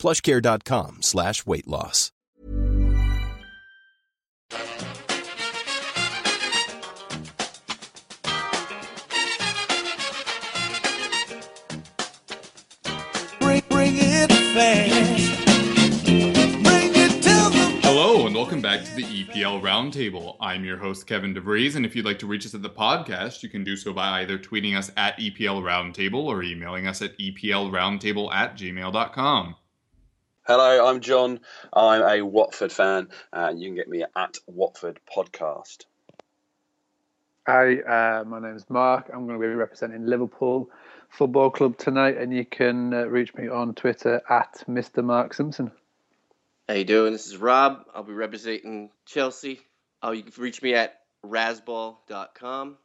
plushcare.com slash weight loss. Bring, bring it fast. Bring it to the Hello, and welcome back to the EPL Roundtable. I'm your host, Kevin DeVries, and if you'd like to reach us at the podcast, you can do so by either tweeting us at EPL Roundtable or emailing us at EPLRoundtable at gmail.com. Hello, I'm John. I'm a Watford fan, and you can get me at Watford Podcast. Hi, uh, my name is Mark. I'm going to be representing Liverpool Football Club tonight, and you can uh, reach me on Twitter at Mr. Mark Simpson. How you doing? This is Rob. I'll be representing Chelsea. Oh, you can reach me at rasball.com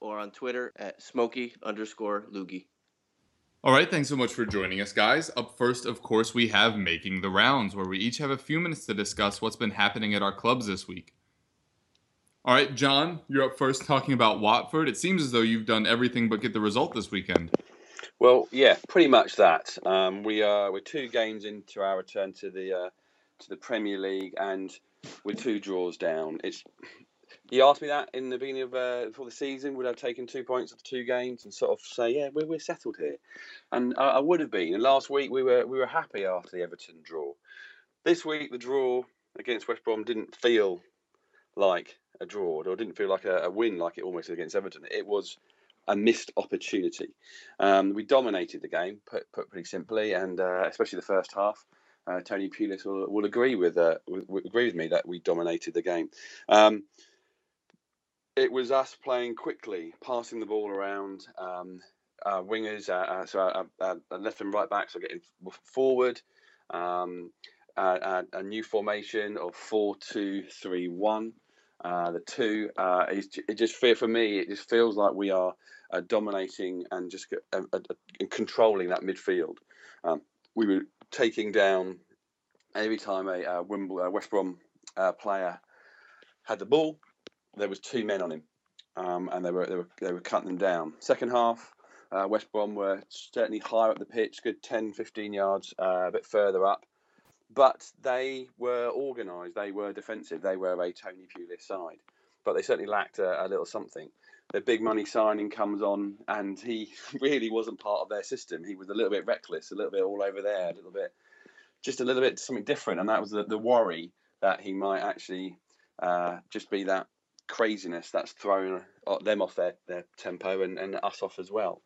or on Twitter at Smokey underscore loogie. All right, thanks so much for joining us, guys. Up first, of course, we have Making the Rounds, where we each have a few minutes to discuss what's been happening at our clubs this week. All right, John, you're up first talking about Watford. It seems as though you've done everything but get the result this weekend. Well, yeah, pretty much that. Um, we are we're two games into our return to the uh, to the Premier League, and we're two draws down. It's you asked me that in the beginning of uh, before the season. Would I have taken two points of the two games and sort of say, yeah, we're, we're settled here? And I, I would have been. And last week we were we were happy after the Everton draw. This week the draw against West Brom didn't feel like a draw, or didn't feel like a, a win, like it almost did against Everton. It was a missed opportunity. Um, we dominated the game, put, put pretty simply, and uh, especially the first half. Uh, Tony Pulis will, will agree with, uh, agree with me that we dominated the game. Um, it was us playing quickly, passing the ball around. Um, wingers, uh, uh, so our, left and right backs are getting forward. Um, a, a new formation of four two three one. Uh, the two uh, it just fear for me. It just feels like we are uh, dominating and just uh, uh, uh, controlling that midfield. Um, we were taking down every time a uh, uh, West Brom uh, player had the ball. There was two men on him, um, and they were they were they were cutting them down. Second half, uh, West Brom were certainly higher up the pitch, good 10, 15 yards uh, a bit further up but they were organised. They were defensive. They were a Tony Pulis side, but they certainly lacked a, a little something. The big money signing comes on, and he really wasn't part of their system. He was a little bit reckless, a little bit all over there, a little bit, just a little bit something different, and that was the, the worry that he might actually uh, just be that craziness that's thrown them off their, their tempo and, and us off as well.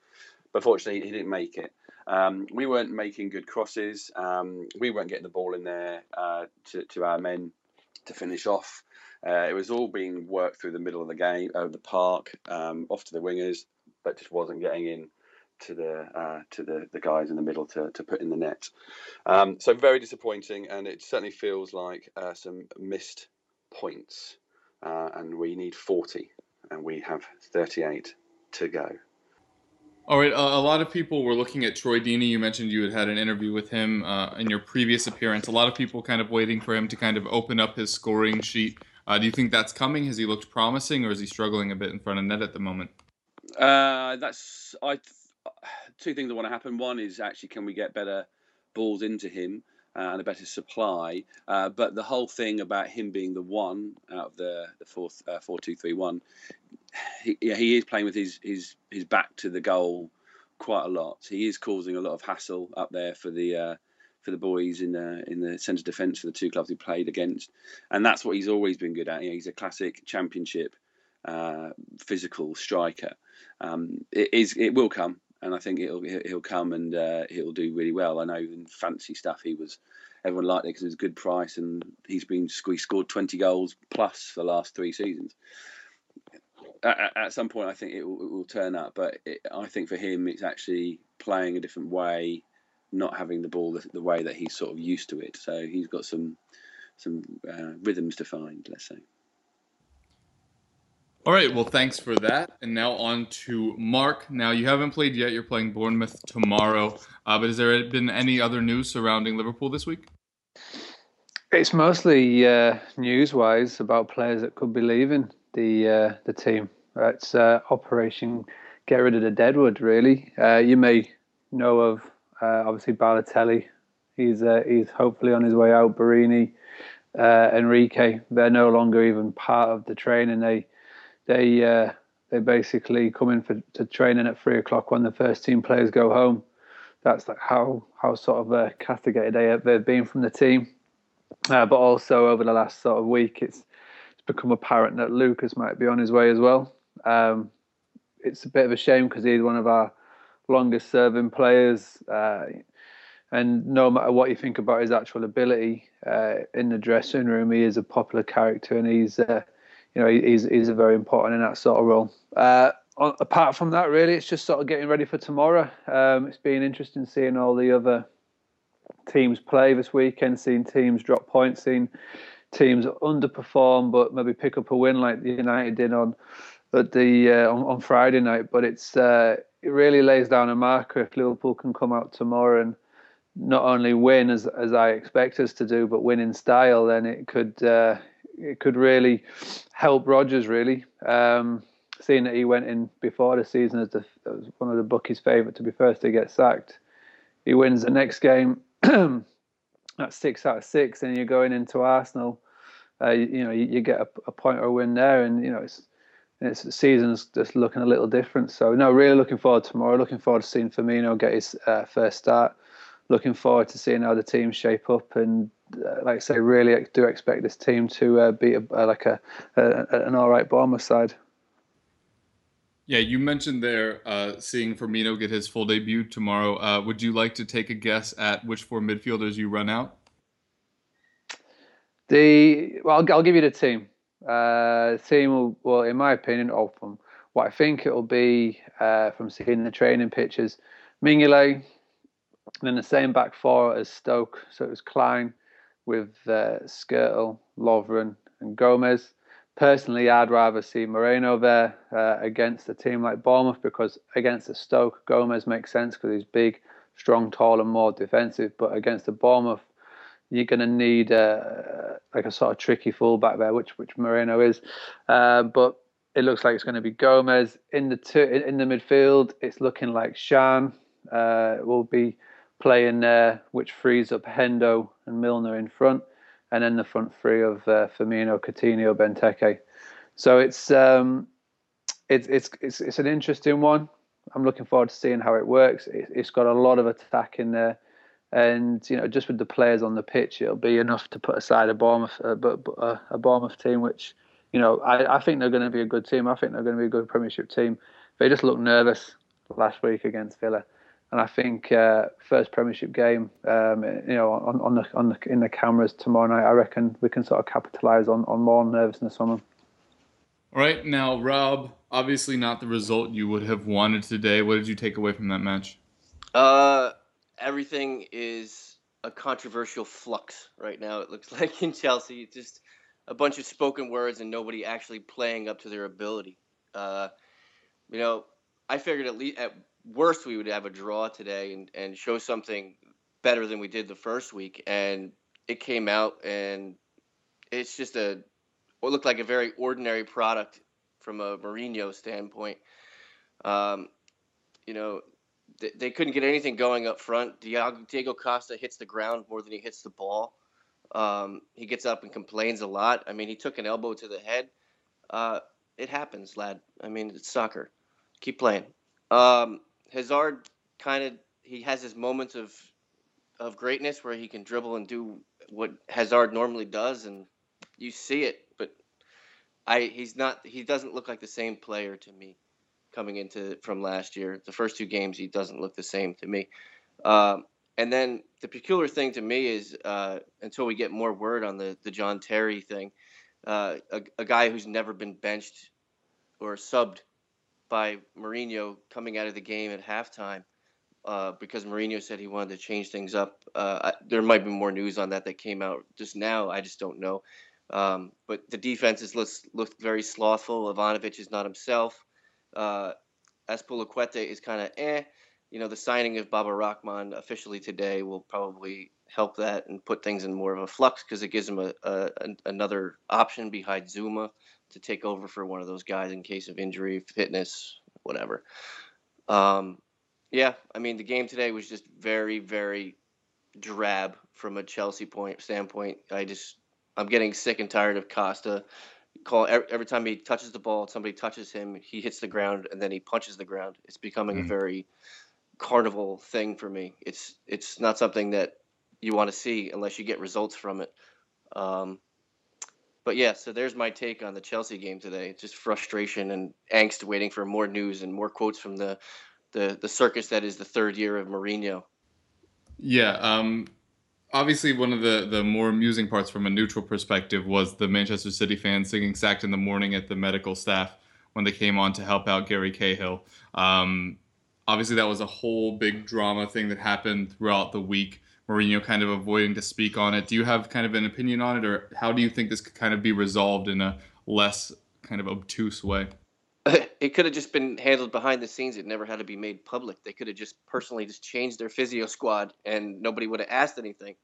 But fortunately, he didn't make it. Um, we weren't making good crosses. Um, we weren't getting the ball in there uh, to, to our men to finish off. Uh, it was all being worked through the middle of the game, of the park, um, off to the wingers, but just wasn't getting in to the uh, to the, the guys in the middle to, to put in the net. Um, so very disappointing, and it certainly feels like uh, some missed points. Uh, and we need 40, and we have 38 to go. All right, uh, a lot of people were looking at Troy Deeney. You mentioned you had had an interview with him uh, in your previous appearance. A lot of people kind of waiting for him to kind of open up his scoring sheet. Uh, do you think that's coming? Has he looked promising, or is he struggling a bit in front of net at the moment? Uh, that's I. Two things that want to happen. One is actually can we get better balls into him and a better supply. Uh, but the whole thing about him being the one out of the the fourth uh, four two three one, he, yeah, he is playing with his his his back to the goal quite a lot. He is causing a lot of hassle up there for the. Uh, for the boys in the in the centre defence for the two clubs he played against, and that's what he's always been good at. You know, he's a classic championship uh, physical striker. Um, it is it will come, and I think it'll he'll come and uh, he'll do really well. I know in fancy stuff he was everyone liked it because it was a good price, and he's been he scored twenty goals plus the last three seasons. At, at some point, I think it will, it will turn up, but it, I think for him, it's actually playing a different way, not having the ball the, the way that he's sort of used to it. So he's got some some uh, rhythms to find, let's say. All right, well, thanks for that. And now on to Mark. Now, you haven't played yet. You're playing Bournemouth tomorrow. Uh, but has there been any other news surrounding Liverpool this week? It's mostly uh, news-wise about players that could be leaving the uh, the team. It's uh, Operation Get Rid of the Deadwood. Really, uh, you may know of uh, obviously Balotelli. He's he's hopefully on his way out. Borini, Enrique. They're no longer even part of the training. They they uh, they basically come in for to training at three o'clock when the first team players go home. That's like how how sort of uh, castigated they they've been from the team. Uh, but also over the last sort of week, it's it's become apparent that Lucas might be on his way as well. Um, it's a bit of a shame because he's one of our longest serving players. Uh, and no matter what you think about his actual ability uh, in the dressing room, he is a popular character and he's uh, you know, he's he's a very important in that sort of role. Uh, apart from that, really, it's just sort of getting ready for tomorrow. Um, it's been interesting seeing all the other teams play this weekend, seeing teams drop points, seeing teams underperform but maybe pick up a win like the United did on at the uh, on, on, Friday night. But it's uh, it really lays down a marker if Liverpool can come out tomorrow and not only win as as I expect us to do, but win in style, then it could uh, it could really help Rodgers really. Um, seeing that he went in before the season as the, one of the bookies' favourite to be first to get sacked, he wins the next game. That's six out of six, and you're going into Arsenal. Uh, you, you, know, you, you get a, a, point or a win there, and you know it's it's the season's just looking a little different. So no, really looking forward to tomorrow. Looking forward to seeing Firmino get his uh, first start. Looking forward to seeing how the team shape up and uh, like I say, really do expect this team to uh, beat a, like a, a, an all right Bournemouth side. Yeah, you mentioned there uh, seeing Firmino get his full debut tomorrow. Uh, would you like to take a guess at which four midfielders you run out? The well, I'll, I'll give you the team. Uh, the team will, well, in my opinion, or from what I think it will be uh, from seeing the training pictures, Mignolet, then the same back four as Stoke. So it was Klein with uh, Skrtel, Lovren, and Gomez. Personally, I'd rather see Moreno there uh, against a team like Bournemouth because against a Stoke, Gomez makes sense because he's big, strong, tall, and more defensive. But against the Bournemouth, you're going to need uh, like a sort of tricky fullback there, which which Moreno is. Uh, but it looks like it's going to be Gomez in the two, in, in the midfield. It's looking like Can uh, will be playing there, which frees up Hendo and Milner in front, and then the front three of uh, Firmino, Coutinho, Benteke. So it's um, it's it's it's it's an interesting one. I'm looking forward to seeing how it works. It, has got a lot of attack in there, and you know, just with the players on the pitch, it'll be enough to put aside a Bournemouth, uh, a, a Bournemouth team, which you know, I, I think they're going to be a good team. I think they're going to be a good Premiership team. They just looked nervous last week against Villa and I think uh, first Premiership game, um, you know, on, on the on the in the cameras tomorrow night, I reckon we can sort of capitalise on, on more nervousness on them. All right, now Rob, obviously not the result you would have wanted today. What did you take away from that match? Uh, everything is a controversial flux right now. It looks like in Chelsea, it's just a bunch of spoken words and nobody actually playing up to their ability. Uh, you know, I figured at least at worst we would have a draw today and, and show something better than we did the first week. And it came out and it's just a what looked like a very ordinary product from a Mourinho standpoint. Um, you know, they, they couldn't get anything going up front. Diego, Diego Costa hits the ground more than he hits the ball. Um, he gets up and complains a lot. I mean, he took an elbow to the head. Uh, it happens, lad. I mean, it's soccer. Keep playing. Um, Hazard kind of he has his moments of of greatness where he can dribble and do what Hazard normally does, and you see it. But I he's not he doesn't look like the same player to me coming into from last year. The first two games he doesn't look the same to me. Um, and then the peculiar thing to me is uh, until we get more word on the the John Terry thing, uh, a, a guy who's never been benched or subbed by Mourinho coming out of the game at halftime uh, because Mourinho said he wanted to change things up. Uh, I, there might be more news on that that came out just now. I just don't know. Um, but the defense has looked, looked very slothful. Ivanovic is not himself. Uh, Azpilicueta is kind of eh. You know, the signing of Baba Rahman officially today will probably help that and put things in more of a flux because it gives him a, a, another option behind Zouma to take over for one of those guys in case of injury, fitness, whatever. Um, yeah, I mean the game today was just very, very drab from a Chelsea point standpoint. I just I'm getting sick and tired of Costa. Call every, every time he touches the ball, somebody touches him, he hits the ground and then he punches the ground. It's becoming mm. a very carnival thing for me. It's it's not something that you want to see unless you get results from it. Um, but yeah, so there's my take on the Chelsea game today. Just frustration and angst, waiting for more news and more quotes from the the the circus that is the third year of Mourinho. Yeah, um, obviously one of the the more amusing parts from a neutral perspective was the Manchester City fans singing "Sacked in the Morning" at the medical staff when they came on to help out Gary Cahill. Um, obviously, that was a whole big drama thing that happened throughout the week. Mourinho kind of avoiding to speak on it. Do you have kind of an opinion on it, or how do you think this could kind of be resolved in a less kind of obtuse way? It could have just been handled behind the scenes. It never had to be made public. They could have just personally just changed their physio squad, and nobody would have asked anything.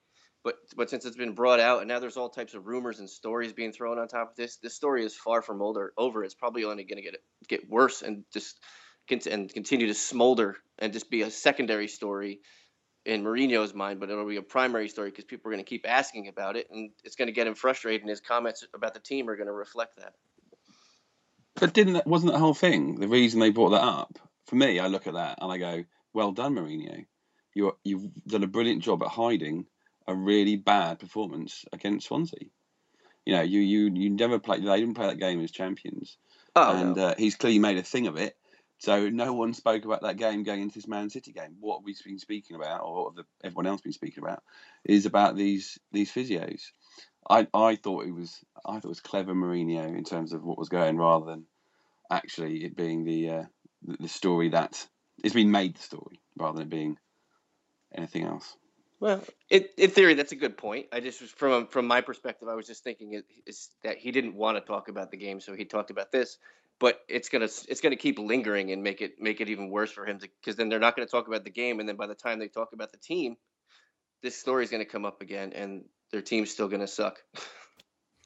But but since it's been brought out, and now there's all types of rumors and stories being thrown on top of this, this story is far from older, over. It's probably only going to get get worse and just and continue to smolder and just be a secondary story in Mourinho's mind, but it'll be a primary story because people are going to keep asking about it, and it's going to get him frustrated. And his comments about the team are going to reflect that. But didn't that wasn't that whole thing the reason they brought that up? For me, I look at that and I go, "Well done, Mourinho. You you've done a brilliant job at hiding a really bad performance against Swansea. You know, you you you never play. They didn't play that game as champions, oh, and no. uh, he's clearly made a thing of it. So no one spoke about that game going into this Man City game. What we've been speaking about, or what everyone else been speaking about, is about these these physios. I I thought it was I thought it was clever Mourinho in terms of what was going, rather than actually it being the uh, the story that it's been made the story rather than being anything else. Well, it, in theory, that's a good point. I just was from from my perspective, I was just thinking it, is that he didn't want to talk about the game, so he talked about this but it's gonna it's gonna keep lingering and make it make it even worse for him because then they're not gonna talk about the game, and then by the time they talk about the team, this story is gonna come up again, and their team's still gonna suck.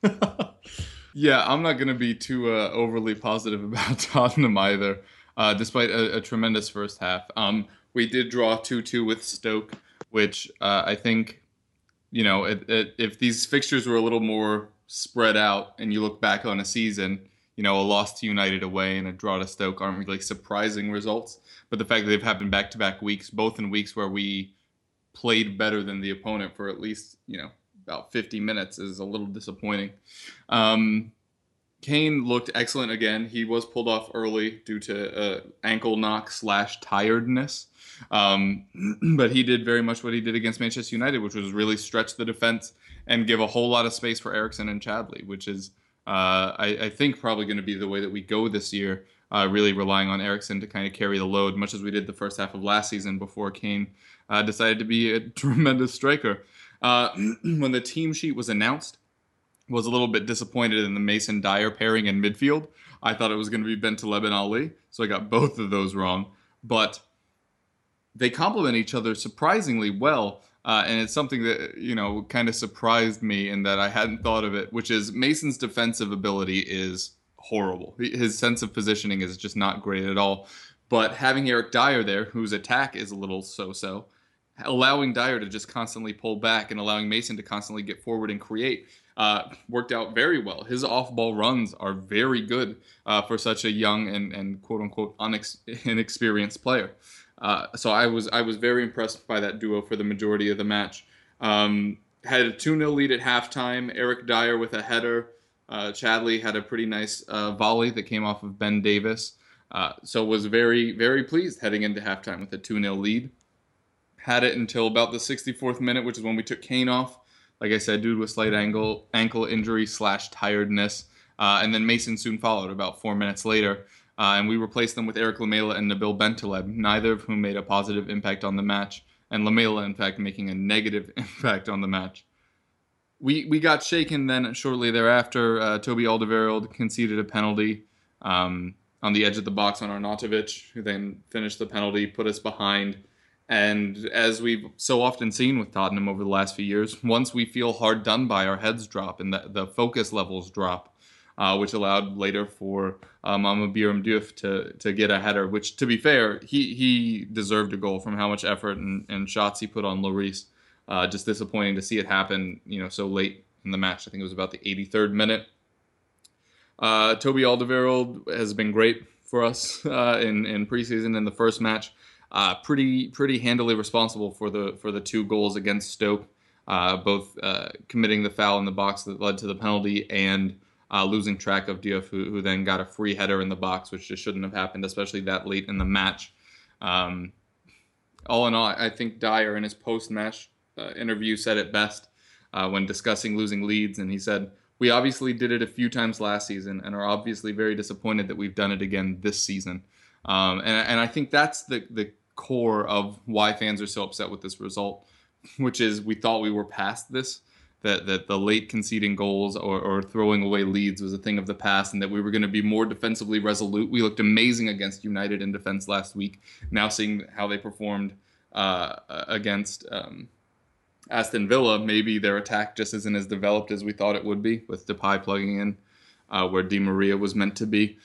yeah, I'm not gonna be too uh, overly positive about Tottenham either, uh, despite a, a, tremendous first half. Um, we did draw two two with Stoke, which uh, I think, you know, it, it, if these fixtures were a little more spread out, and you look back on a season you know, a loss to United away and a draw to Stoke aren't really surprising results. But the fact that they've happened back to back weeks, both in weeks where we played better than the opponent for at least, you know, about 50 minutes is a little disappointing. Um, Kane looked excellent again. He was pulled off early due to uh, ankle knock slash tiredness. Um, but he did very much what he did against Manchester United, which was really stretch the defense and give a whole lot of space for Eriksen and Chadli, which is – I, I, think probably going to be the way that we go this year, uh, really relying on Eriksen to kind of carry the load, much as we did the first half of last season before Kane uh, decided to be a tremendous striker. Uh, when the team sheet was announced, was a little bit disappointed in the Mason Dier pairing in midfield. I thought it was going to be Bentaleb and Ali, so I got both of those wrong. But they complement each other surprisingly well. Uh, and it's something that you know kind of surprised me in that I hadn't thought of it, which is Mason's defensive ability is horrible. His sense of positioning is just not great at all. But having Eric Dier there, whose attack is a little so-so, allowing Dier to just constantly pull back and allowing Mason to constantly get forward and create uh, worked out very well. His off-ball runs are very good uh, for such a young and, and quote-unquote unex- inexperienced player. Uh, so I was I was very impressed by that duo for the majority of the match. Um, had a 2 0 lead at halftime. Eric Dier with a header. Uh, Chadli had a pretty nice uh, volley that came off of Ben Davies. Uh, so was very, very pleased heading into halftime with a 2 0 lead. Had it until about the 64th minute, which is when we took Kane off. Like I said, dude a slight ankle, ankle injury slash tiredness. Uh, and then Mason soon followed about four minutes later. Uh, and we replaced them with Eric Lamela and Nabil Bentaleb, neither of whom made a positive impact on the match, and Lamela, in fact, making a negative impact on the match. We we got shaken then shortly thereafter. Uh, Toby Alderweireld conceded a penalty um, on the edge of the box on Arnautovic, who then finished the penalty, put us behind. And as we've so often seen with Tottenham over the last few years, once we feel hard done by, our heads drop and the, the focus levels drop, uh, which allowed later for uh, Mame Biram Diouf to, to get a header, which, to be fair, he, he deserved a goal from how much effort and, and shots he put on Lloris. Uh, just disappointing to see it happen, you know, so late in the match. I think it was about the 83rd minute. Uh, Toby Alderweireld has been great for us uh, in in preseason in the first match. Uh, pretty pretty handily responsible for the for the two goals against Stoke, uh, both uh, committing the foul in the box that led to the penalty and uh, losing track of Diouf, who, who, then got a free header in the box, which just shouldn't have happened, especially that late in the match. Um, all in all, I think Dier in his post match interview said it best when discussing losing leads, and he said we obviously did it a few times last season and are obviously very disappointed that we've done it again this season. Um, and, and I think that's the, the core of why fans are so upset with this result, which is we thought we were past this, that, that the late conceding goals or, or throwing away leads was a thing of the past and that we were going to be more defensively resolute. We looked amazing against United in defense last week. Now seeing how they performed uh, against um, Aston Villa, maybe their attack just isn't as developed as we thought it would be, with Depay plugging in uh, where Di Maria was meant to be.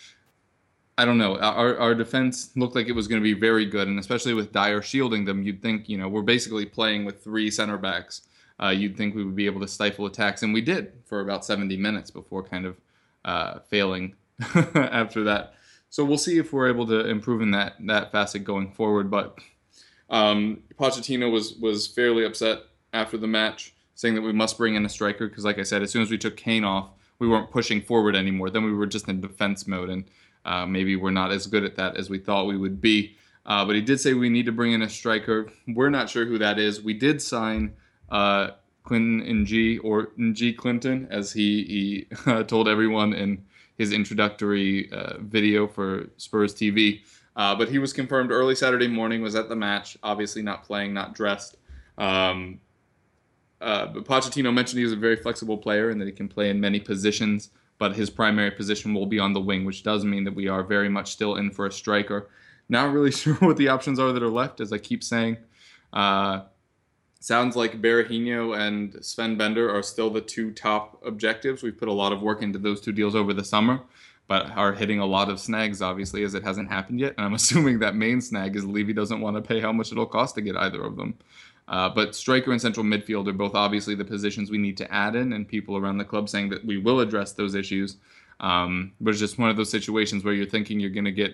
I don't know. Our, our defense looked like it was going to be very good, and especially with Dier shielding them, you'd think, you know, we're basically playing with three center backs. Uh, you'd think we would be able to stifle attacks, and we did for about 70 minutes before kind of uh, failing after that. So we'll see if we're able to improve in that that facet going forward. But um, Pochettino was was fairly upset after the match, saying that we must bring in a striker because, like I said, as soon as we took Kane off, we weren't pushing forward anymore. Then we were just in defense mode, and uh, maybe we're not as good at that as we thought we would be. Uh, but he did say we need to bring in a striker. We're not sure who that is. We did sign uh, Clinton N'Jie or N'Jie Clinton, as he, he uh, told everyone in his introductory uh, video for Spurs TV. Uh, but he was confirmed early Saturday morning, was at the match, obviously not playing, not dressed. Um, uh, but Pochettino mentioned he's a very flexible player and that he can play in many positions, but his primary position will be on the wing, which does mean that we are very much still in for a striker. Not really sure what the options are that are left, as I keep saying. Sounds like Berahino and Sven Bender are still the two top objectives. We've put a lot of work into those two deals over the summer, but are hitting a lot of snags, obviously, as it hasn't happened yet. And I'm assuming that main snag is Levy doesn't want to pay how much it'll cost to get either of them. Uh, but striker and central midfield are both obviously the positions we need to add in, and people around the club saying that we will address those issues. Um, but it's just one of those situations where you're thinking you're going to get.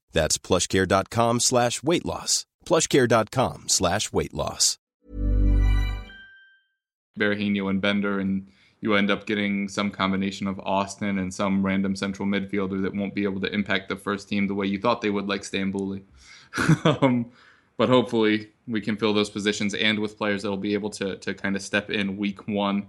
That's plushcare.com slash weight loss. plushcare.com slash weight loss. Berahino and Bender and you end up getting some combination of Austin and some random central midfielder that won't be able to impact the first team the way you thought they would, like Stambouli. um, but hopefully, we can fill those positions and with players that will be able to to kind of step in week one.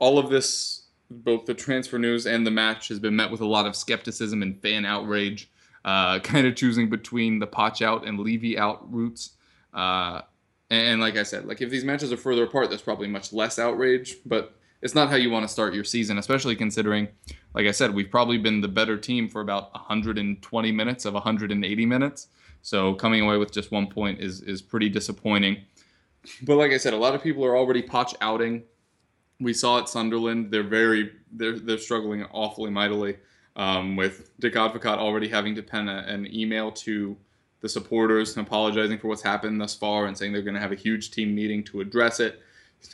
All of this, both the transfer news and the match, has been met with a lot of skepticism and fan outrage. Uh, kind of choosing between the Poch out and Levy out routes. Uh, and like I said, like if these matches are further apart, there's probably much less outrage. But it's not how you want to start your season, especially considering, like I said, we've probably been the better team for about 120 minutes of 180 minutes. So coming away with just one point is is pretty disappointing. But like I said, a lot of people are already Poch outing. We saw at Sunderland; they're very they're they're struggling awfully mightily. Um, with Dick Advocaat already having to pen a, an email to the supporters and apologizing for what's happened thus far and saying they're going to have a huge team meeting to address it.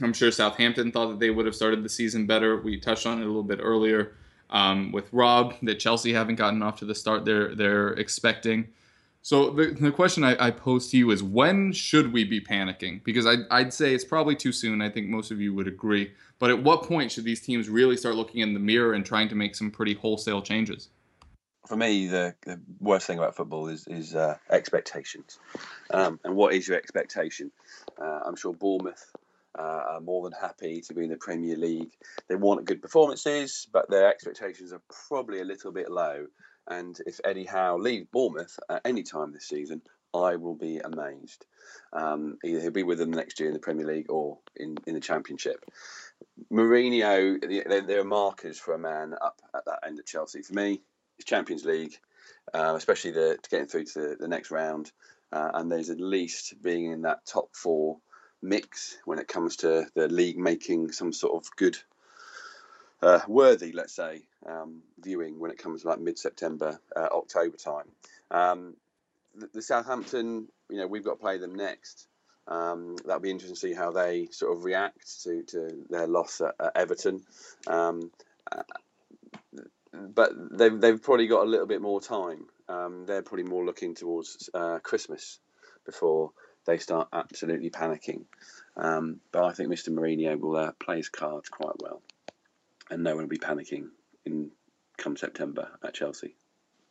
I'm sure Southampton thought that they would have started the season better. We touched on it a little bit earlier um, with Rob that Chelsea haven't gotten off to the start they're they're expecting. So the, the question I, I pose to you is when should we be panicking? Because I, I'd say it's probably too soon. I think most of you would agree. But at what point should these teams really start looking in the mirror and trying to make some pretty wholesale changes? For me, the, the worst thing about football is is uh, expectations. Um, and what is your expectation? Uh, I'm sure Bournemouth uh, are more than happy to be in the Premier League. They want good performances, but their expectations are probably a little bit low. And if Eddie Howe leaves Bournemouth at any time this season, I will be amazed. Um, either he'll be with them next year in the Premier League or in, in the Championship. Mourinho, there are markers for a man up at that end of Chelsea. For me, it's Champions League, uh, especially the getting through to the, the next round. Uh, and there's at least being in that top four mix when it comes to the league making some sort of good, uh, worthy, let's say, um, viewing when it comes to like mid September, uh, October time. Um, the, the, Southampton, you know, we've got to play them next. Um, that'll be interesting to see how they sort of react to, to their loss at, at Everton. Um, uh, but they've, they've probably got a little bit more time. Um, they're probably more looking towards uh, Christmas before they start absolutely panicking. Um, but I think Mr. Mourinho will uh, play his cards quite well, and no one will be panicking in come September at Chelsea.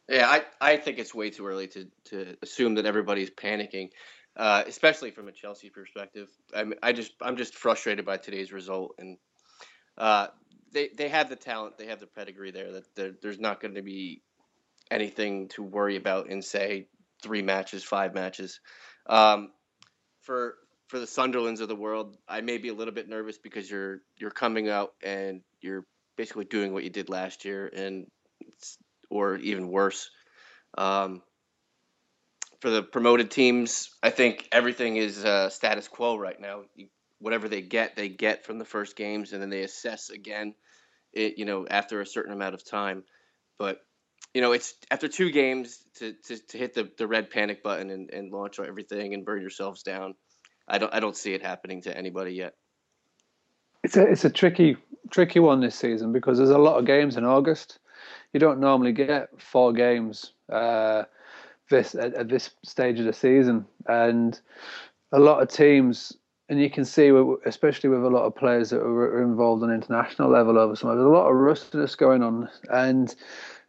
Yeah, I, I think it's way too early to, to assume that everybody's panicking, uh, especially from a Chelsea perspective. I'm I just I'm just frustrated by today's result, and uh, they they have the talent, they have the pedigree there. That there's not going to be anything to worry about in say three matches, five matches. Um, for for the Sunderlands of the world, I may be a little bit nervous because you're you're coming out and you're basically doing what you did last year, and or even worse. Um, for the promoted teams, I think everything is uh, status quo right now. whatever they get, they get from the first games, and then they assess again. It you know after a certain amount of time, but you know, it's after two games to, to, to hit the, the red panic button and, and launch everything and burn yourselves down. I don't I don't see it happening to anybody yet. It's a it's a tricky tricky one this season because there's a lot of games in August. You don't normally get four games uh, this at, at this stage of the season, and a lot of teams and you can see, especially with a lot of players that are involved on international level over summer, there's a lot of rustiness going on, and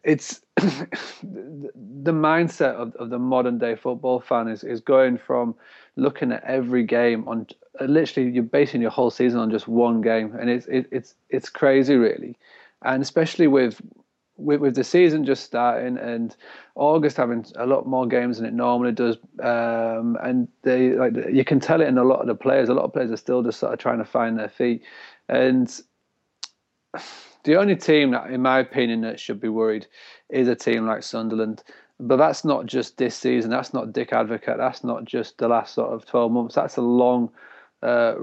it's the mindset of, of the modern day football fan is, is going from looking at every game on literally you're basing your whole season on just one game and it's it, it's it's crazy really. And especially with, with with the season just starting and August having a lot more games than it normally does um, and they like you can tell it in a lot of the players. A lot of players are still just sort of trying to find their feet. And the only team that, in my opinion, that should be worried is a team like Sunderland. But that's not just this season. That's not Dick Advocaat. That's not just the last sort of twelve months. That's a long, uh,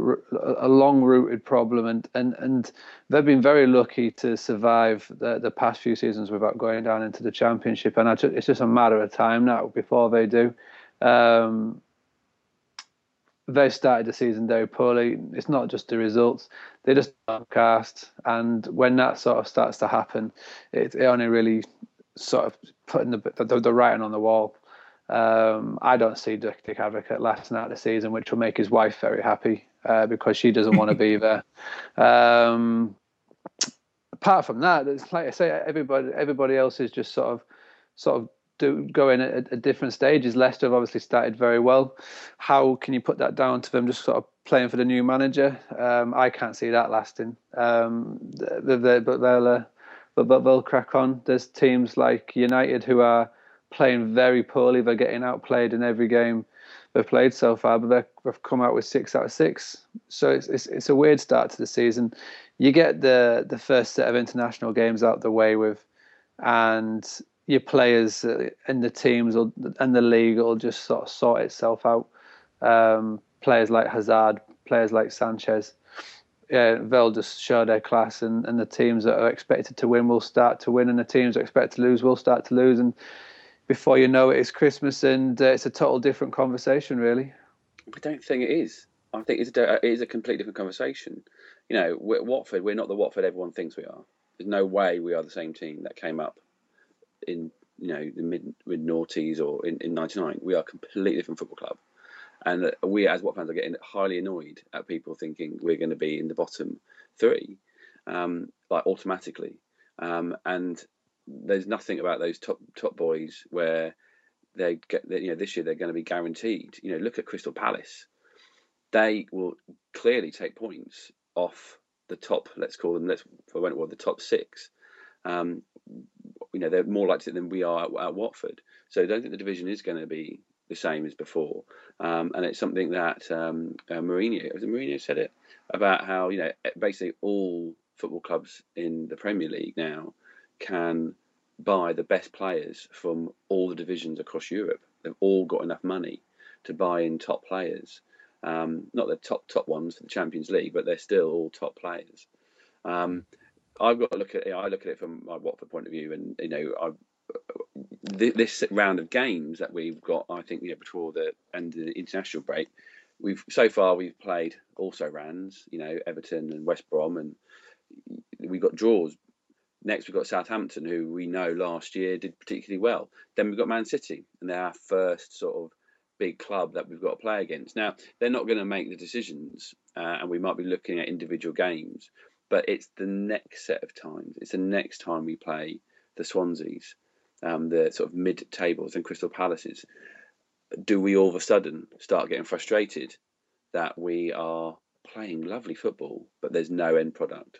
a long-rooted problem, and, and and they've been very lucky to survive the, the past few seasons without going down into the championship. And it's just a matter of time now before they do. Um, they started the season very poorly. It's not just the results; they just cast, and when that sort of starts to happen, it, it only really sort of putting the the, the writing on the wall. Um, I don't see Dick, Dick Advocaat lasting out the season, which will make his wife very happy uh, because she doesn't want to be there. Um, apart from that, it's like I say, everybody everybody else is just sort of sort of do, going at, at, different stages. Leicester have obviously started very well. How can you put that down to them just sort of playing for the new manager? Um, I can't see that lasting. Um, they, they, but they'll uh, but, but they'll crack on. There's teams like United who are playing very poorly. They're getting outplayed in every game they've played so far, but they've come out with six out of six. So it's, it's, it's a weird start to the season. You get the the first set of international games out the way with, and your players and the teams will, and the league will just sort of sort itself out. Um, players like Hazard, players like Sanchez, yeah, they'll just show their class, and, and the teams that are expected to win will start to win, and the teams that are expected to lose will start to lose, and before you know it, it's Christmas, and uh, it's a total different conversation, really. I don't think it is. I think it's a, it is a completely different conversation. You know, we're, Watford, we're not the Watford everyone thinks we are. There's no way we are the same team that came up in you know the mid mid noughties or in, in '99. We are a completely different football club, and we as Watford fans are getting highly annoyed at people thinking we're going to be in the bottom three, um, like automatically. Um, and there's nothing about those top top boys where they get you know this year they're going to be guaranteed. You know, look at Crystal Palace. They will clearly take points off the top. Let's call them. Let's for when it the top six. Um, you know, they're more likely than we are at, at, Watford. So I don't think the division is going to be the same as before. Um, and it's something that um, uh, Mourinho, was it Mourinho said it about how you know basically all football clubs in the Premier League now can buy the best players from all the divisions across Europe. They've all got enough money to buy in top players. Um, not the top top ones for the Champions League, but they're still all top players. Um, I've got to look at it. I look at it from my Watford point of view, and you know, I, this round of games that we've got, I think, know, before the of the international break, we've so far we've played also Rans, you know, Everton and West Brom, and we got draws. Next, we've got Southampton, who we know last year did particularly well. Then we've got Man City, and they're our first sort of big club that we've got to play against. Now, they're not going to make the decisions, uh, and we might be looking at individual games, but it's the next set of times. It's the next time we play the Swanseas, um, the sort of mid tables and Crystal Palaces. Do we all of a sudden start getting frustrated that we are playing lovely football, but there's no end product?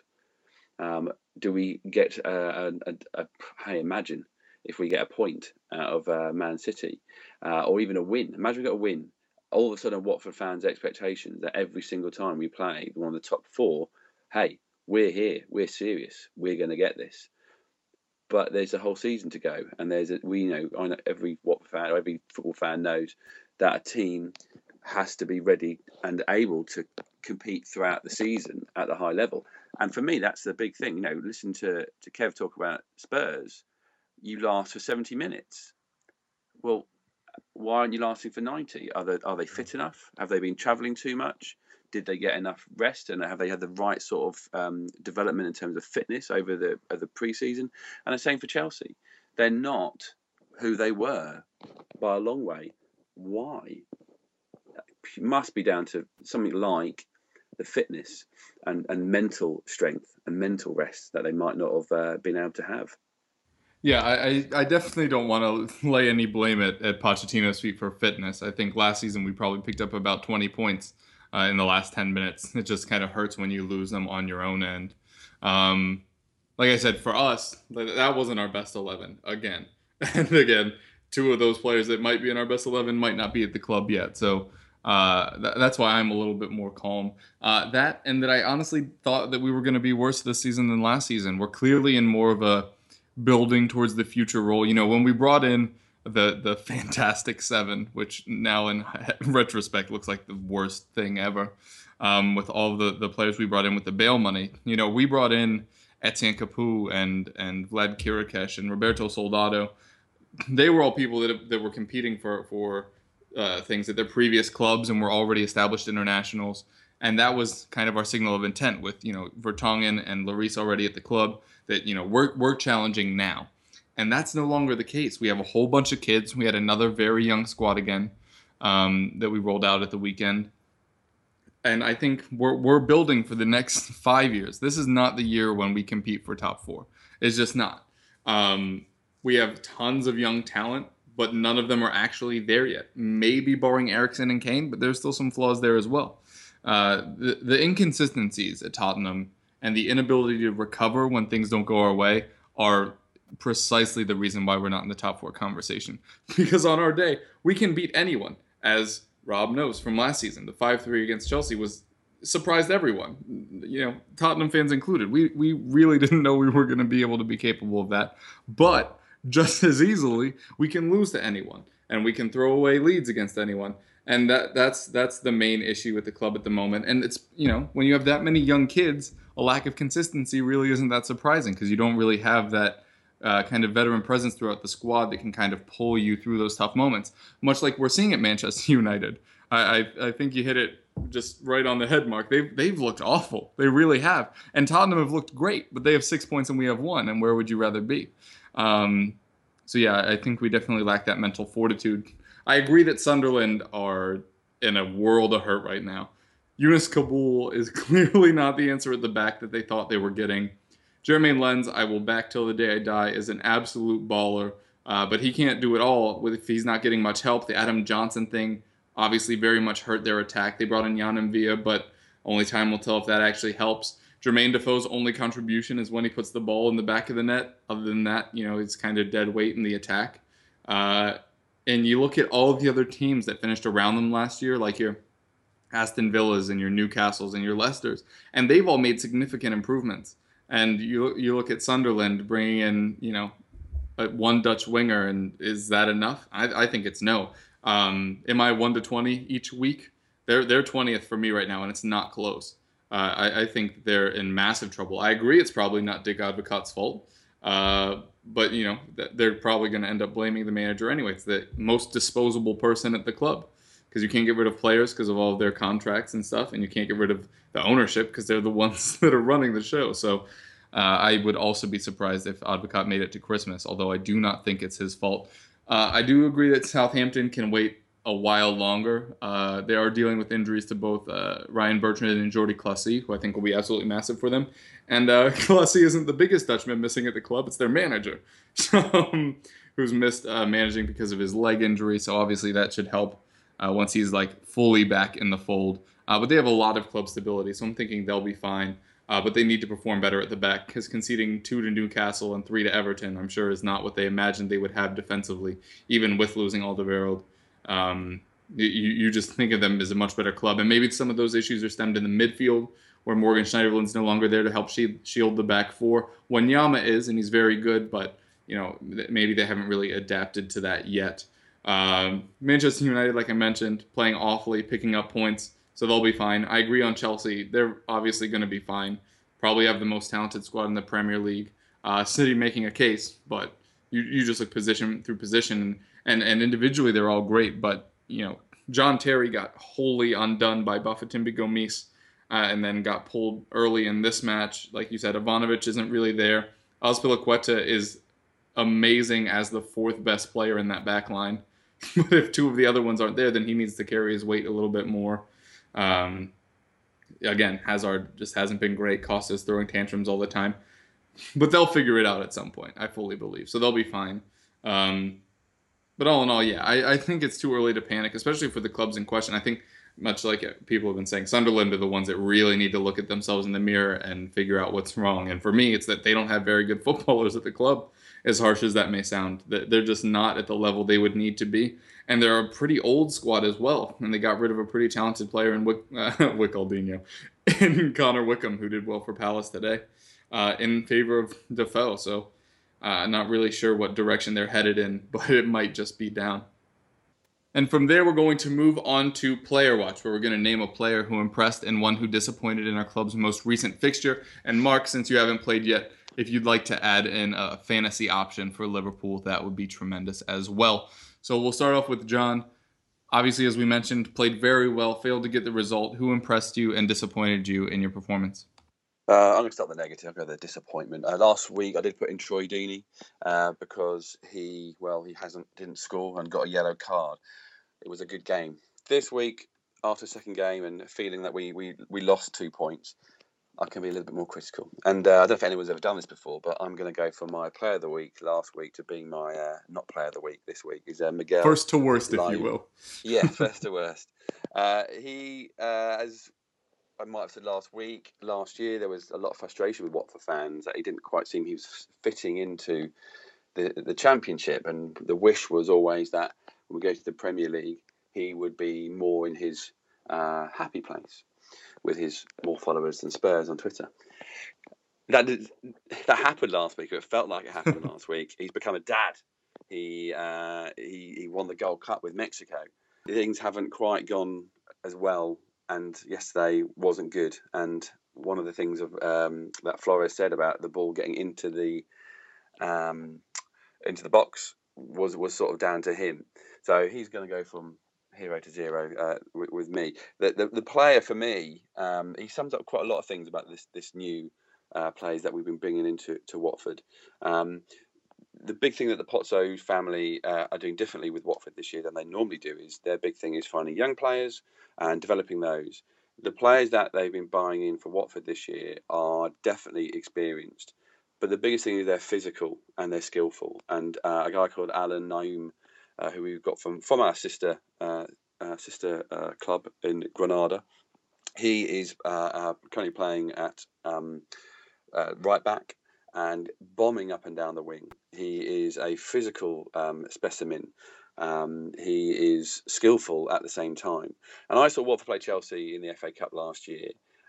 Um, do we get a, a, a, imagine if we get a point out of uh, Man City uh, or even a win? Imagine we got a win. All of a sudden, Watford fans' expectations that every single time we play one of the top four, hey, we're here, we're serious, we're going to get this. But there's a whole season to go, and there's a, we know, I know every Watford fan, every football fan knows that a team has to be ready and able to compete throughout the season at the high level. And for me, that's the big thing. You know, listen to, to Kev talk about Spurs. You last for 70 minutes. Well, why aren't you lasting for 90? Are they, are they fit enough? Have they been travelling too much? Did they get enough rest? And have they had the right sort of um, development in terms of fitness over the, over the pre-season? And the same for Chelsea. They're not who they were by a long way. Why? It must be down to something like the fitness and, and mental strength and mental rest that they might not have uh, been able to have. Yeah, I, I definitely don't want to lay any blame at, at Pochettino's feet for fitness. I think last season we probably picked up about 20 points uh, in the last 10 minutes. It just kind of hurts when you lose them on your own end. Um, like I said, for us, that wasn't our best 11 again. And again, two of those players that might be in our best 11 might not be at the club yet. So uh, th- that's why I'm a little bit more calm. Uh, that and that I honestly thought that we were going to be worse this season than last season. We're clearly in more of a building towards the future role. You know, when we brought in the the Fantastic Seven, which now in retrospect looks like the worst thing ever, um, with all the the players we brought in with the Bale money. You know, we brought in Etienne Capoue and and Vlad Chiriches and Roberto Soldado. They were all people that that were competing for for uh, things at their previous clubs and were already established internationals. And that was kind of our signal of intent with, you know, Vertonghen and Lloris already at the club that, you know, we're, we're challenging now. And that's no longer the case. We have a whole bunch of kids. We had another very young squad again um, that we rolled out at the weekend. And I think we're, we're building for the next five years. This is not the year when we compete for top four. It's just not. Um, we have tons of young talent but none of them are actually there yet. Maybe barring Eriksen and Kane, but there's still some flaws there as well. Uh, the, the inconsistencies at Tottenham and the inability to recover when things don't go our way are precisely the reason why we're not in the top four conversation. Because on our day, we can beat anyone, as Rob knows from last season. The 5 3 against Chelsea was surprised everyone, you know, Tottenham fans included. We, we really didn't know we were going to be able to be capable of that. But just as easily we can lose to anyone and we can throw away leads against anyone. And that that's that's the main issue with the club at the moment. And it's you know when you have that many young kids, a lack of consistency really isn't that surprising because you don't really have that uh, kind of veteran presence throughout the squad that can kind of pull you through those tough moments. Much like we're seeing at Manchester United. I, I, I think you hit it just right on the head, Mark. They've they've looked awful. They really have. And Tottenham have looked great, but they have six points and we have one. And where would you rather be? Um, so yeah, I think we definitely lack that mental fortitude. I agree that Sunderland are in a world of hurt right now. Younes Kaboul is clearly not the answer at the back that they thought they were getting. Jeremain Lens, I will back till the day I die, is an absolute baller, uh, but he can't do it all if he's not getting much help. The Adam Johnson thing obviously very much hurt their attack. They brought in Yann M'Vila, but only time will tell if that actually helps. Jermaine Defoe's only contribution is when he puts the ball in the back of the net. Other than that, you know, it's kind of dead weight in the attack. Uh, and you look at all of the other teams that finished around them last year, like your Aston Villas and your Newcastles and your Leicesters, and they've all made significant improvements. And you you look at Sunderland bringing in, you know, one Dutch winger, and is that enough? I, I think it's no. Um, am I one to twenty each week? They're they're twentieth for me right now, and it's not close. Uh, I, I, think they're in massive trouble. I agree, it's probably not Dick Advocaat's fault, uh, but you know they're probably going to end up blaming the manager anyway. It's the most disposable person at the club because you can't get rid of players because of all of their contracts and stuff, and you can't get rid of the ownership because they're the ones that are running the show. So uh, I would also be surprised if Advocaat made it to Christmas, although I do not think it's his fault. Uh, I do agree that Southampton can wait a while longer. Uh, they are dealing with injuries to both uh, Ryan Bertrand and Jordy Clasie, who I think will be absolutely massive for them. And uh, isn't the biggest Dutchman missing at the club; it's their manager, um, who's missed uh, managing because of his leg injury. So obviously that should help uh, once he's like fully back in the fold. Uh, but they have a lot of club stability, so I'm thinking they'll be fine. Uh, but they need to perform better at the back because conceding two to Newcastle and three to Everton, I'm sure, is not what they imagined they would have defensively, even with losing Alderweireld. Um, you, you just think of them as a much better club. And maybe some of those issues are stemmed in the midfield, where Morgan Schneiderlin's no longer there to help shield the back four. Wanyama is, and he's very good, but you know maybe they haven't really adapted to that yet. Um, Manchester United, like I mentioned, playing awfully, picking up points, so they'll be fine. I agree on Chelsea; they're obviously going to be fine. Probably have the most talented squad in the Premier League. Uh, City making a case, but you, you just look position through position, and and individually they're all great. But you know, John Terry got wholly undone by Bafétimbi Gomis, uh, and then got pulled early in this match. Like you said, Ivanovic isn't really there. Azpilicueta is amazing as the fourth best player in that back line. but if two of the other ones aren't there, then he needs to carry his weight a little bit more. Um, again, Hazard just hasn't been great. Costa's throwing tantrums all the time, but they'll figure it out at some point. I fully believe so. They'll be fine. Um, but all in all, yeah, I, I think it's too early to panic, especially for the clubs in question. I think much like people have been saying, Sunderland are the ones that really need to look at themselves in the mirror and figure out what's wrong. And for me, it's that they don't have very good footballers at the club as harsh as that may sound. They're just not at the level they would need to be. And they're a pretty old squad as well. And they got rid of a pretty talented player in Wick, uh, in Connor Wickham, who did well for Palace today, uh, in favor of Defoe. So, uh, not really sure what direction they're headed in, but it might just be down. And from there, we're going to move on to Player Watch, where we're going to name a player who impressed and one who disappointed in our club's most recent fixture. And Mark, since you haven't played yet, if you'd like to add in a fantasy option for Liverpool, that would be tremendous as well. So we'll start off with John. Obviously, as we mentioned, played very well, failed to get the result. Who impressed you and disappointed you in your performance? Uh, I'm going to start with the negative. I'll go the disappointment. Uh, last week, I did put in Troy Deeney uh, because he, well, he hasn't didn't score and got a yellow card. It was a good game. This week, after second game and feeling that we we, we lost two points, I can be a little bit more critical. And uh, I don't know if anyone's ever done this before, but I'm going to go from my player of the week last week to being my uh, not player of the week this week. Is uh, Miguel first to worst, if you will. Yeah, first to worst. Uh, he, uh, as I might have said last week, last year there was a lot of frustration with Watford fans that he didn't quite seem he was fitting into the the championship, and the wish was always that when we go to the Premier League, he would be more in his uh, happy place with his more followers than Spurs on Twitter. that did, that happened last week. It felt like it happened last week. He's become a dad. He uh, he he won the Gold Cup with Mexico. Things haven't quite gone as well, and yesterday wasn't good. And one of the things of um, that Flores said about the ball getting into the um, into the box was was sort of down to him. So he's going to go from hero to zero uh, with, with, me. The, the, the player for me, um, he sums up quite a lot of things about this this new uh, players that we've been bringing into to Watford. Um, the big thing that the Pozzo family uh, are doing differently with Watford this year than they normally do is their big thing is finding young players and developing those. The players that they've been buying in for Watford this year are definitely experienced, but the biggest thing is they're physical and they're skillful. And uh, a guy called Allan Nyom, uh, who we've got from from our sister uh, uh sister uh, club in Granada, he is uh, currently playing at um, right back and bombing up and down the wing. He is a physical um, specimen. Um, he is skillful at the same time. And I saw Watford play Chelsea in the FA Cup last year,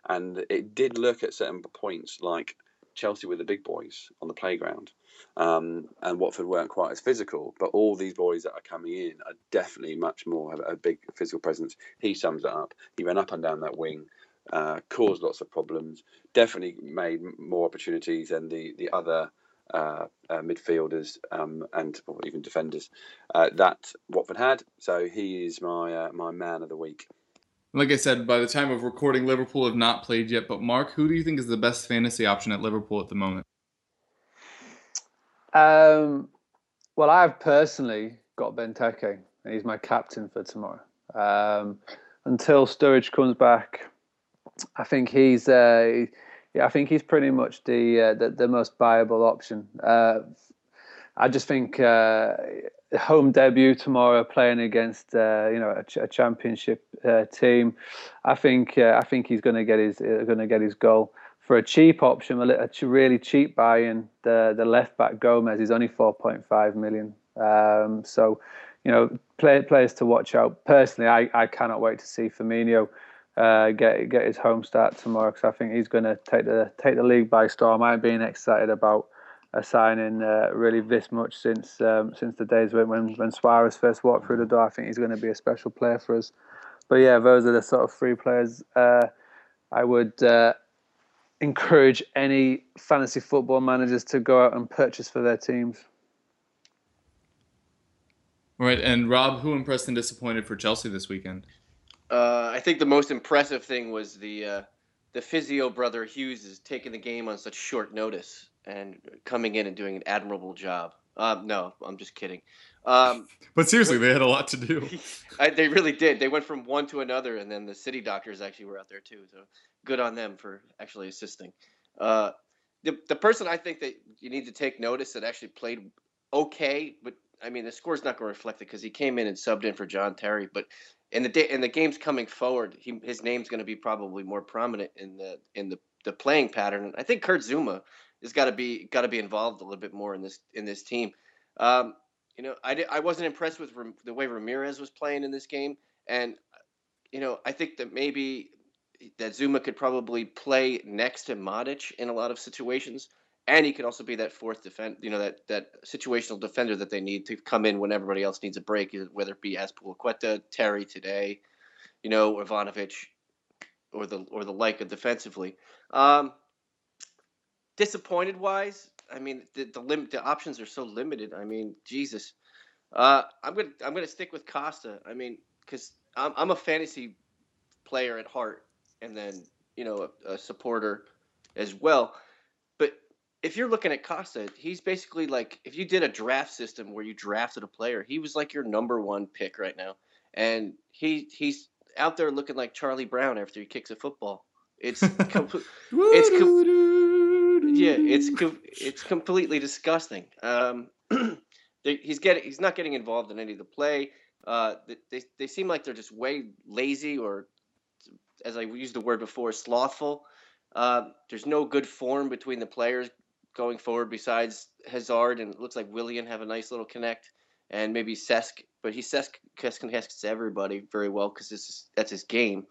and it did look at certain points like Chelsea were the big boys on the playground, um, and Watford weren't quite as physical. But all these boys that are coming in are definitely much more have a big physical presence. He sums it up. He ran up and down that wing uh, caused lots of problems. Definitely made more opportunities than the the other uh, uh, midfielders um, and even defenders uh, that Watford had. So he is my uh, my man of the week. Like I said, by the time of recording, Liverpool have not played yet. But Mark, who do you think is the best fantasy option at Liverpool at the moment? Um, well, I've personally got Benteke, and he's my captain for tomorrow. Um, until Sturridge comes back, I think he's uh, yeah, I think he's pretty much the uh, the, the, most viable option. Uh, I just think uh, home debut tomorrow, playing against uh, you know a, a championship uh, team. I think I think he's going to get his going to get his goal for a cheap option, a, really cheap buy-in. The the left back Gomez is only four point five million. Um, so, you know, play, players to watch out. Personally, I, I cannot wait to see Firmino uh, get get his home start tomorrow because I think he's going to take the take the league by storm. I'm being excited about a signing uh, really this much since um, since the days when, when when Suarez first walked through the door. I think he's going to be a special player for us. But yeah, those are the sort of three players uh, I would uh, encourage any fantasy football managers to go out and purchase for their teams. All right, and Rob, who impressed and disappointed for Chelsea this weekend? Uh, I think the most impressive thing was the uh, the physio brother Hughes is taking the game on such short notice and coming in and doing an admirable job. Um, no, I'm just kidding. Um, but seriously, they had a lot to do. I, they really did. They went from one to another, and then the city doctors actually were out there too. So good on them for actually assisting. Uh, the the person I think that you need to take notice that actually played okay, but I mean the score's not going to reflect it because he came in and subbed in for John Terry, but in the day in the games coming forward, he, his name's going to be probably more prominent in the in the, the playing pattern. I think Kurt Zouma has got to be got to be involved a little bit more in this in this team. Um, you know, I, I wasn't impressed with the way Ramires was playing in this game, and you know, I think that maybe that Zouma could probably play next to Matic in a lot of situations and he could also be that fourth defend, you know, that that situational defender that they need to come in when everybody else needs a break, whether it be Azpilicueta, Terry today, you know, Ivanovic, or the or the like of defensively. Um, disappointed wise, I mean, the the, lim- the options are so limited. I mean, Jesus, uh, I'm gonna I'm gonna stick with Costa. I mean, because I'm I'm a fantasy player at heart, and then you know a, a supporter as well But if you're looking at Costa, he's basically like if you did a draft system where you drafted a player, he was like your number one pick right now, and he he's out there looking like Charlie Brown after he kicks a football. It's com- it's com- yeah, it's com- it's completely disgusting. Um, he's getting he's not getting involved in any of the play. Uh, they they seem like they're just way lazy or, as I used the word before, slothful. Uh, there's no good form between the players going forward besides Hazard and it looks like Willian have a nice little connect and maybe Cesc, but he Cesc contests everybody very well because that's his game.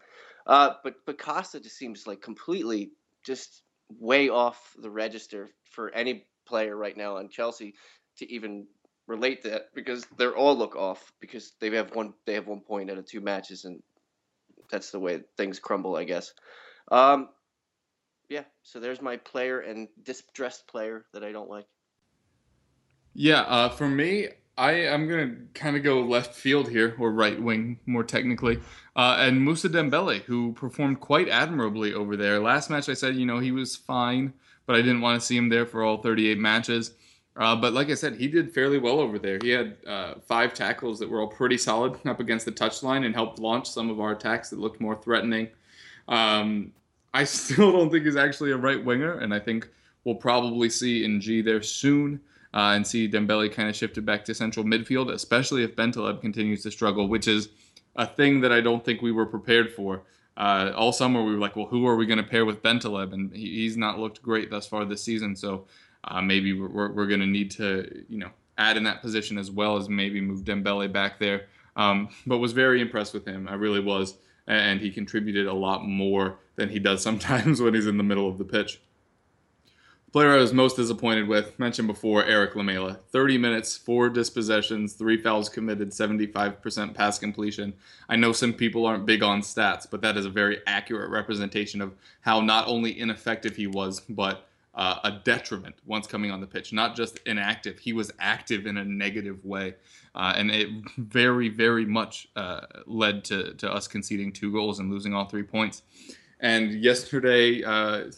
Uh, but but Costa just seems like completely just way off the register for any player right now on Chelsea to even relate that because they're all look off because they have one they have one point out of two matches and that's the way things crumble, I guess. Um, yeah, so there's my player and distressed player that I don't like. Yeah, uh, for me, I am gonna kind of go left field here, or right wing, more technically, uh, and Musa Dembele, who performed quite admirably over there. Last match, I said, you know, he was fine, but I didn't want to see him there for all 38 matches. Uh, but like I said, he did fairly well over there. He had uh, five tackles that were all pretty solid up against the touchline and helped launch some of our attacks that looked more threatening. Um, I still don't think he's actually a right winger, and I think we'll probably see N'Jie there soon uh, and see Dembele kind of shifted back to central midfield, especially if Bentaleb continues to struggle, which is a thing that I don't think we were prepared for. Uh, all summer we were like, well, who are we going to pair with Bentaleb? And he, he's not looked great thus far this season, so uh, maybe we're, we're going to need to, you know, add in that position as well as maybe move Dembele back there. Um, but was very impressed with him. I really was, and he contributed a lot more than he does sometimes when he's in the middle of the pitch. Player I was most disappointed with, mentioned before, Erik Lamela. 30 minutes, four dispossessions, three fouls committed, 75% pass completion. I know some people aren't big on stats, but that is a very accurate representation of how not only ineffective he was, but uh, a detriment once coming on the pitch. Not just inactive, he was active in a negative way. Uh, and it very, very much uh, led to, to us conceding two goals and losing all three points. And yesterday, uh,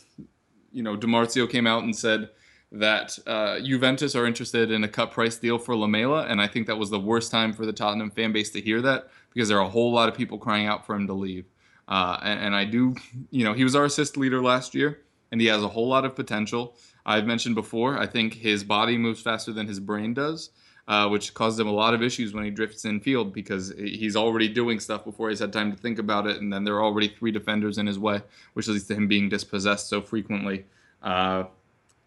you know, Di Marzio came out and said that uh, Juventus are interested in a cut price deal for Lamela, and I think that was the worst time for the Tottenham fan base to hear that because there are a whole lot of people crying out for him to leave. Uh, and, and I do, you know, he was our assist leader last year and he has a whole lot of potential. I've mentioned before, I think his body moves faster than his brain does, uh, which caused him a lot of issues when he drifts in field because he's already doing stuff before he's had time to think about it, and then there are already three defenders in his way, which leads to him being dispossessed so frequently. Uh,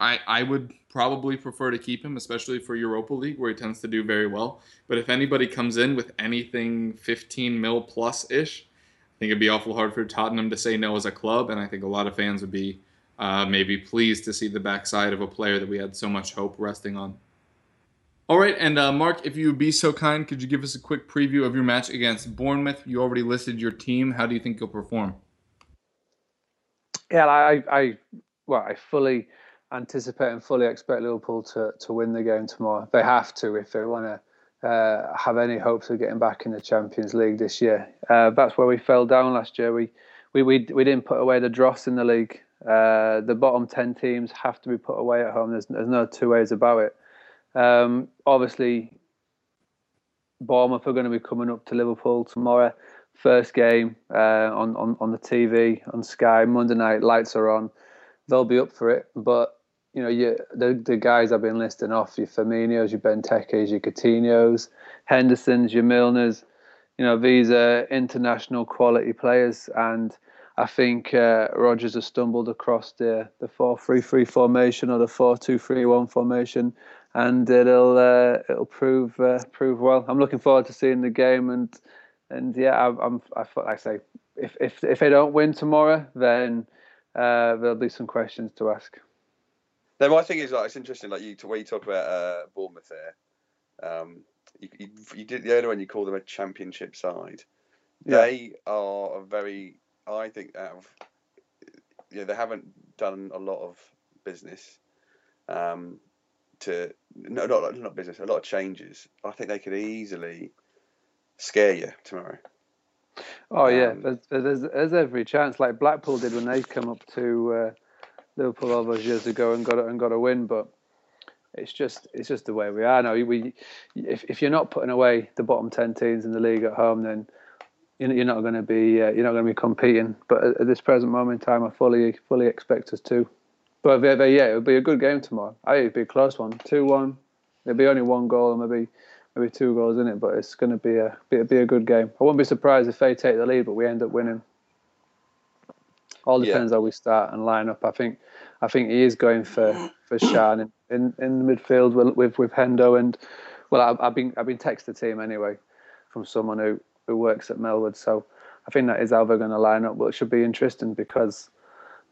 I, I would probably prefer to keep him, especially for Europa League, where he tends to do very well. But if anybody comes in with anything 15 mil plus ish, I think it'd be awful hard for Tottenham to say no as a club, and I think a lot of fans would be uh, maybe pleased to see the backside of a player that we had so much hope resting on. All right, and uh, Mark, if you would be so kind, could you give us a quick preview of your match against Bournemouth? You already listed your team. How do you think you'll perform? Yeah, I, I well, I fully anticipate and fully expect Liverpool to, to win the game tomorrow. They have to if they want to uh, have any hopes of getting back in the Champions League this year. Uh, that's where we fell down last year. We, we we we didn't put away the dross in the league. Uh, the bottom 10 teams have to be put away at home. There's, there's no two ways about it. Um, obviously, Bournemouth are going to be coming up to Liverpool tomorrow. First game uh, on, on, on the TV, on Sky, Monday night, lights are on. They'll be up for it. But, you know, you, the, the guys I've been listing off, your Firminos, your Benteke's, your Coutinho's, Henderson's, your Milners, you know, these are international quality players. And I think uh, Rodgers has stumbled across the the four three three formation or the four two three one formation, and it'll uh, it'll prove uh, prove well. I'm looking forward to seeing the game, and and yeah, I, I'm I, I say if if if they don't win tomorrow, then uh, there'll be some questions to ask. Then my thing is like it's interesting, like you to where you talk about uh, Bournemouth there. Um, you, you, you did the other one. You call them a championship side. Yeah. They are a very I think out of yeah, they haven't done a lot of business. Um, to no, not not business, a lot of changes. I think they could easily scare you tomorrow. Oh yeah, um, there's, there's, there's every chance, like Blackpool did when they come up to uh, Liverpool all those years ago and got and got a win. But it's just it's just the way we are now. We if if you're not putting away the bottom ten teams in the league at home, then you're not going to be uh, you're not going to be competing. But at, this present moment in time, I fully fully expect us to. But yeah, it'll be a good game tomorrow. I think it'll be a close one, two one. There'll be only one goal and maybe maybe two goals in it, but it's going to be a be, be a good game. I won't be surprised if they take the lead, but we end up winning. All depends yeah. how we start and line up. I think I think he is going for for Can in, in, in the midfield with with, with Hendo and well, I've, I've been I've been texted the team anyway from someone who who works at Melwood. So I think that is how they're going to line up. But it should be interesting because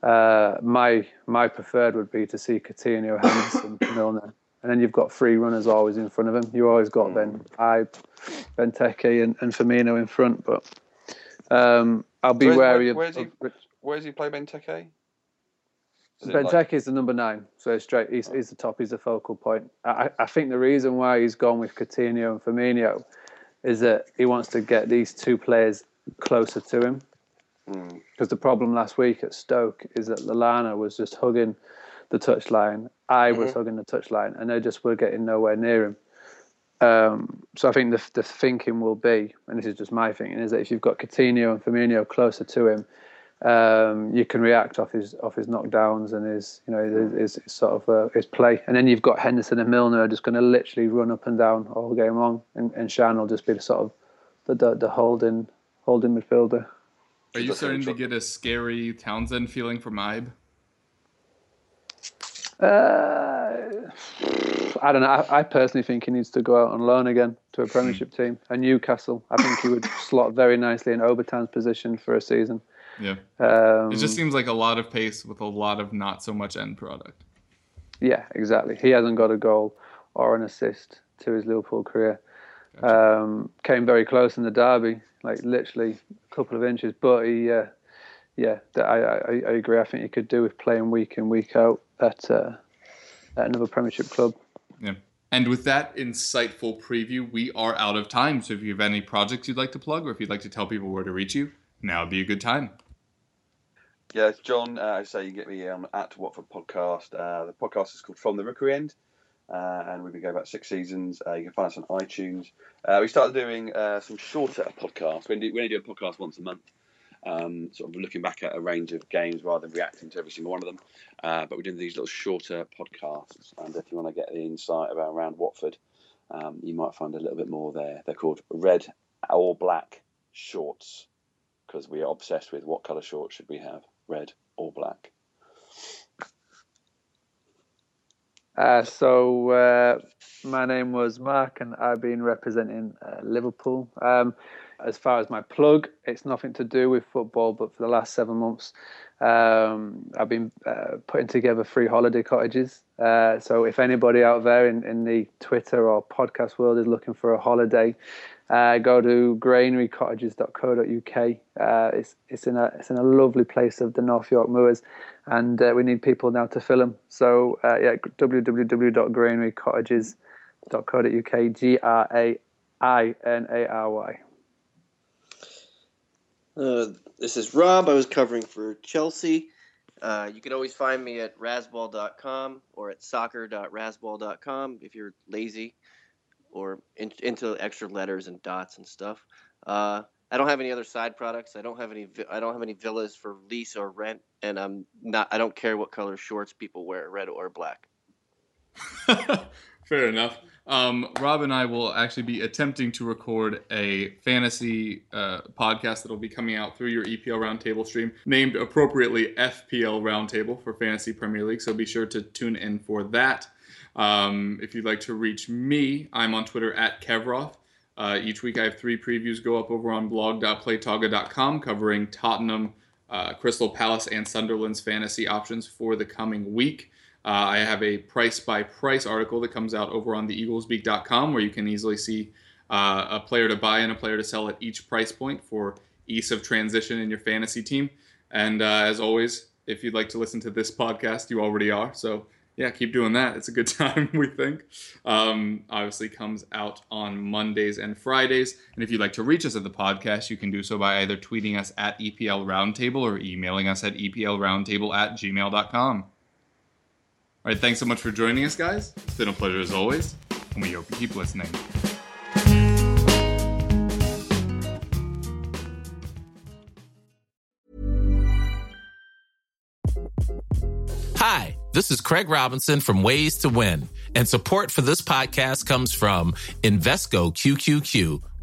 Uh, my my preferred would be to see Coutinho, Henderson, Milner, and then you've got three runners always in front of him. You always got Ben I, Benteke, and, and Firmino in front. But um, I'll be Where- wary where- where's he- of- Where does he play Benteke? Is Benteke like- is the number nine, so it's straight. He's, he's the top. He's the focal point. I, I think the reason why he's gone with Coutinho and Firmino is that he wants to get these two players closer to him. Hmm. Because the problem last week at Stoke is that Lallana was just hugging the touchline. I was Mm-hmm. hugging the touchline, and they just were getting nowhere near him. Um, so I think the the thinking will be, and this is just my thinking, is that if you've got Coutinho and Firmino closer to him, um, you can react off his off his knockdowns and his you know his, his, his sort of uh, his play, and then you've got Henderson and Milner are just going to literally run up and down all game long, and, and Shan will just be the sort of the the, the holding holding midfielder. Are you starting to get a scary Townsend feeling from Ibe? Uh, I don't know. I, I personally think he needs to go out on loan again to a Premiership team, and Newcastle. I think he would slot very nicely in Obertan's position for a season. Yeah. Um, It just seems like a lot of pace with a lot of not so much end product. Yeah, exactly. He hasn't got a goal or an assist to his Liverpool career. Um, came very close in the derby, like literally a couple of inches. But he, uh, yeah, I, I, I agree. I think he could do with playing week in week out at, uh, at another Premiership club. Yeah. And with that insightful preview, we are out of time. So if you have any projects you'd like to plug or if you'd like to tell people where to reach you, now would be a good time. Yeah, John. Uh, I say you get me um, at Watford Podcast. Uh, the podcast is called From the Rookery End, uh, and we've been going about six seasons. Uh, you can find us on iTunes. Uh, we started doing uh, some shorter podcasts. We only, do, we only do a podcast once a month, um, sort of looking back at a range of games rather than reacting to every single one of them. But we're doing these little shorter podcasts, and if you want to get the insight about around Watford, um, you might find a little bit more there. They're called Red or Black Shorts because we are obsessed with what colour shorts should we have, red or black. Uh, so uh, my name was Mark, and I've been representing uh, Liverpool. Um, as far as my plug, it's nothing to do with football, but for the last seven months, um, I've been uh, putting together free holiday cottages. Uh, so if anybody out there in, in the Twitter or podcast world is looking for a holiday, uh, go to grainarycottages.co.uk. Uh, it's it's in a it's in a lovely place of the North York Moors, and uh, we need people now to fill them. So uh, yeah, www.grainarycottages.co.uk. G R A I N A R Y. Uh, this is Rob. I was covering for Chelsea. Uh, you can always find me at rasball.com or at soccer.rasball.com if you're lazy or in, into extra letters and dots and stuff. Uh, I don't have any other side products. I don't have any. I don't have any villas for lease or rent, and I'm not. I don't care what color shorts people wear, red or black. Fair enough. Um, Rob and I will actually be attempting to record a fantasy uh, podcast that'll be coming out through your EPL Roundtable stream, named appropriately FPL Roundtable for Fantasy Premier League. So be sure to tune in for that. Um, if you'd like to reach me, I'm on Twitter at Kevroth. Uh, each week I have three previews go up over on blog.playtoga.com covering Tottenham, uh, Crystal Palace, and Sunderland's fantasy options for the coming week. Uh, I have a price by price article that comes out over on the eaglesbeak.com where you can easily see uh, a player to buy and a player to sell at each price point for ease of transition in your fantasy team. And uh, as always, if you'd like to listen to this podcast, you already are. So yeah, keep doing that. It's a good time, we think. Um, obviously, comes out on Mondays and Fridays. And if you'd like to reach us at the podcast, you can do so by either tweeting us at EPL Roundtable or emailing us at EPLRoundtable at gmail.com. All right, thanks so much for joining us, guys. It's been a pleasure as always, and we hope you keep listening. Hi, this is Craig Robinson from Ways to Win, and support for this podcast comes from Invesco QQQ,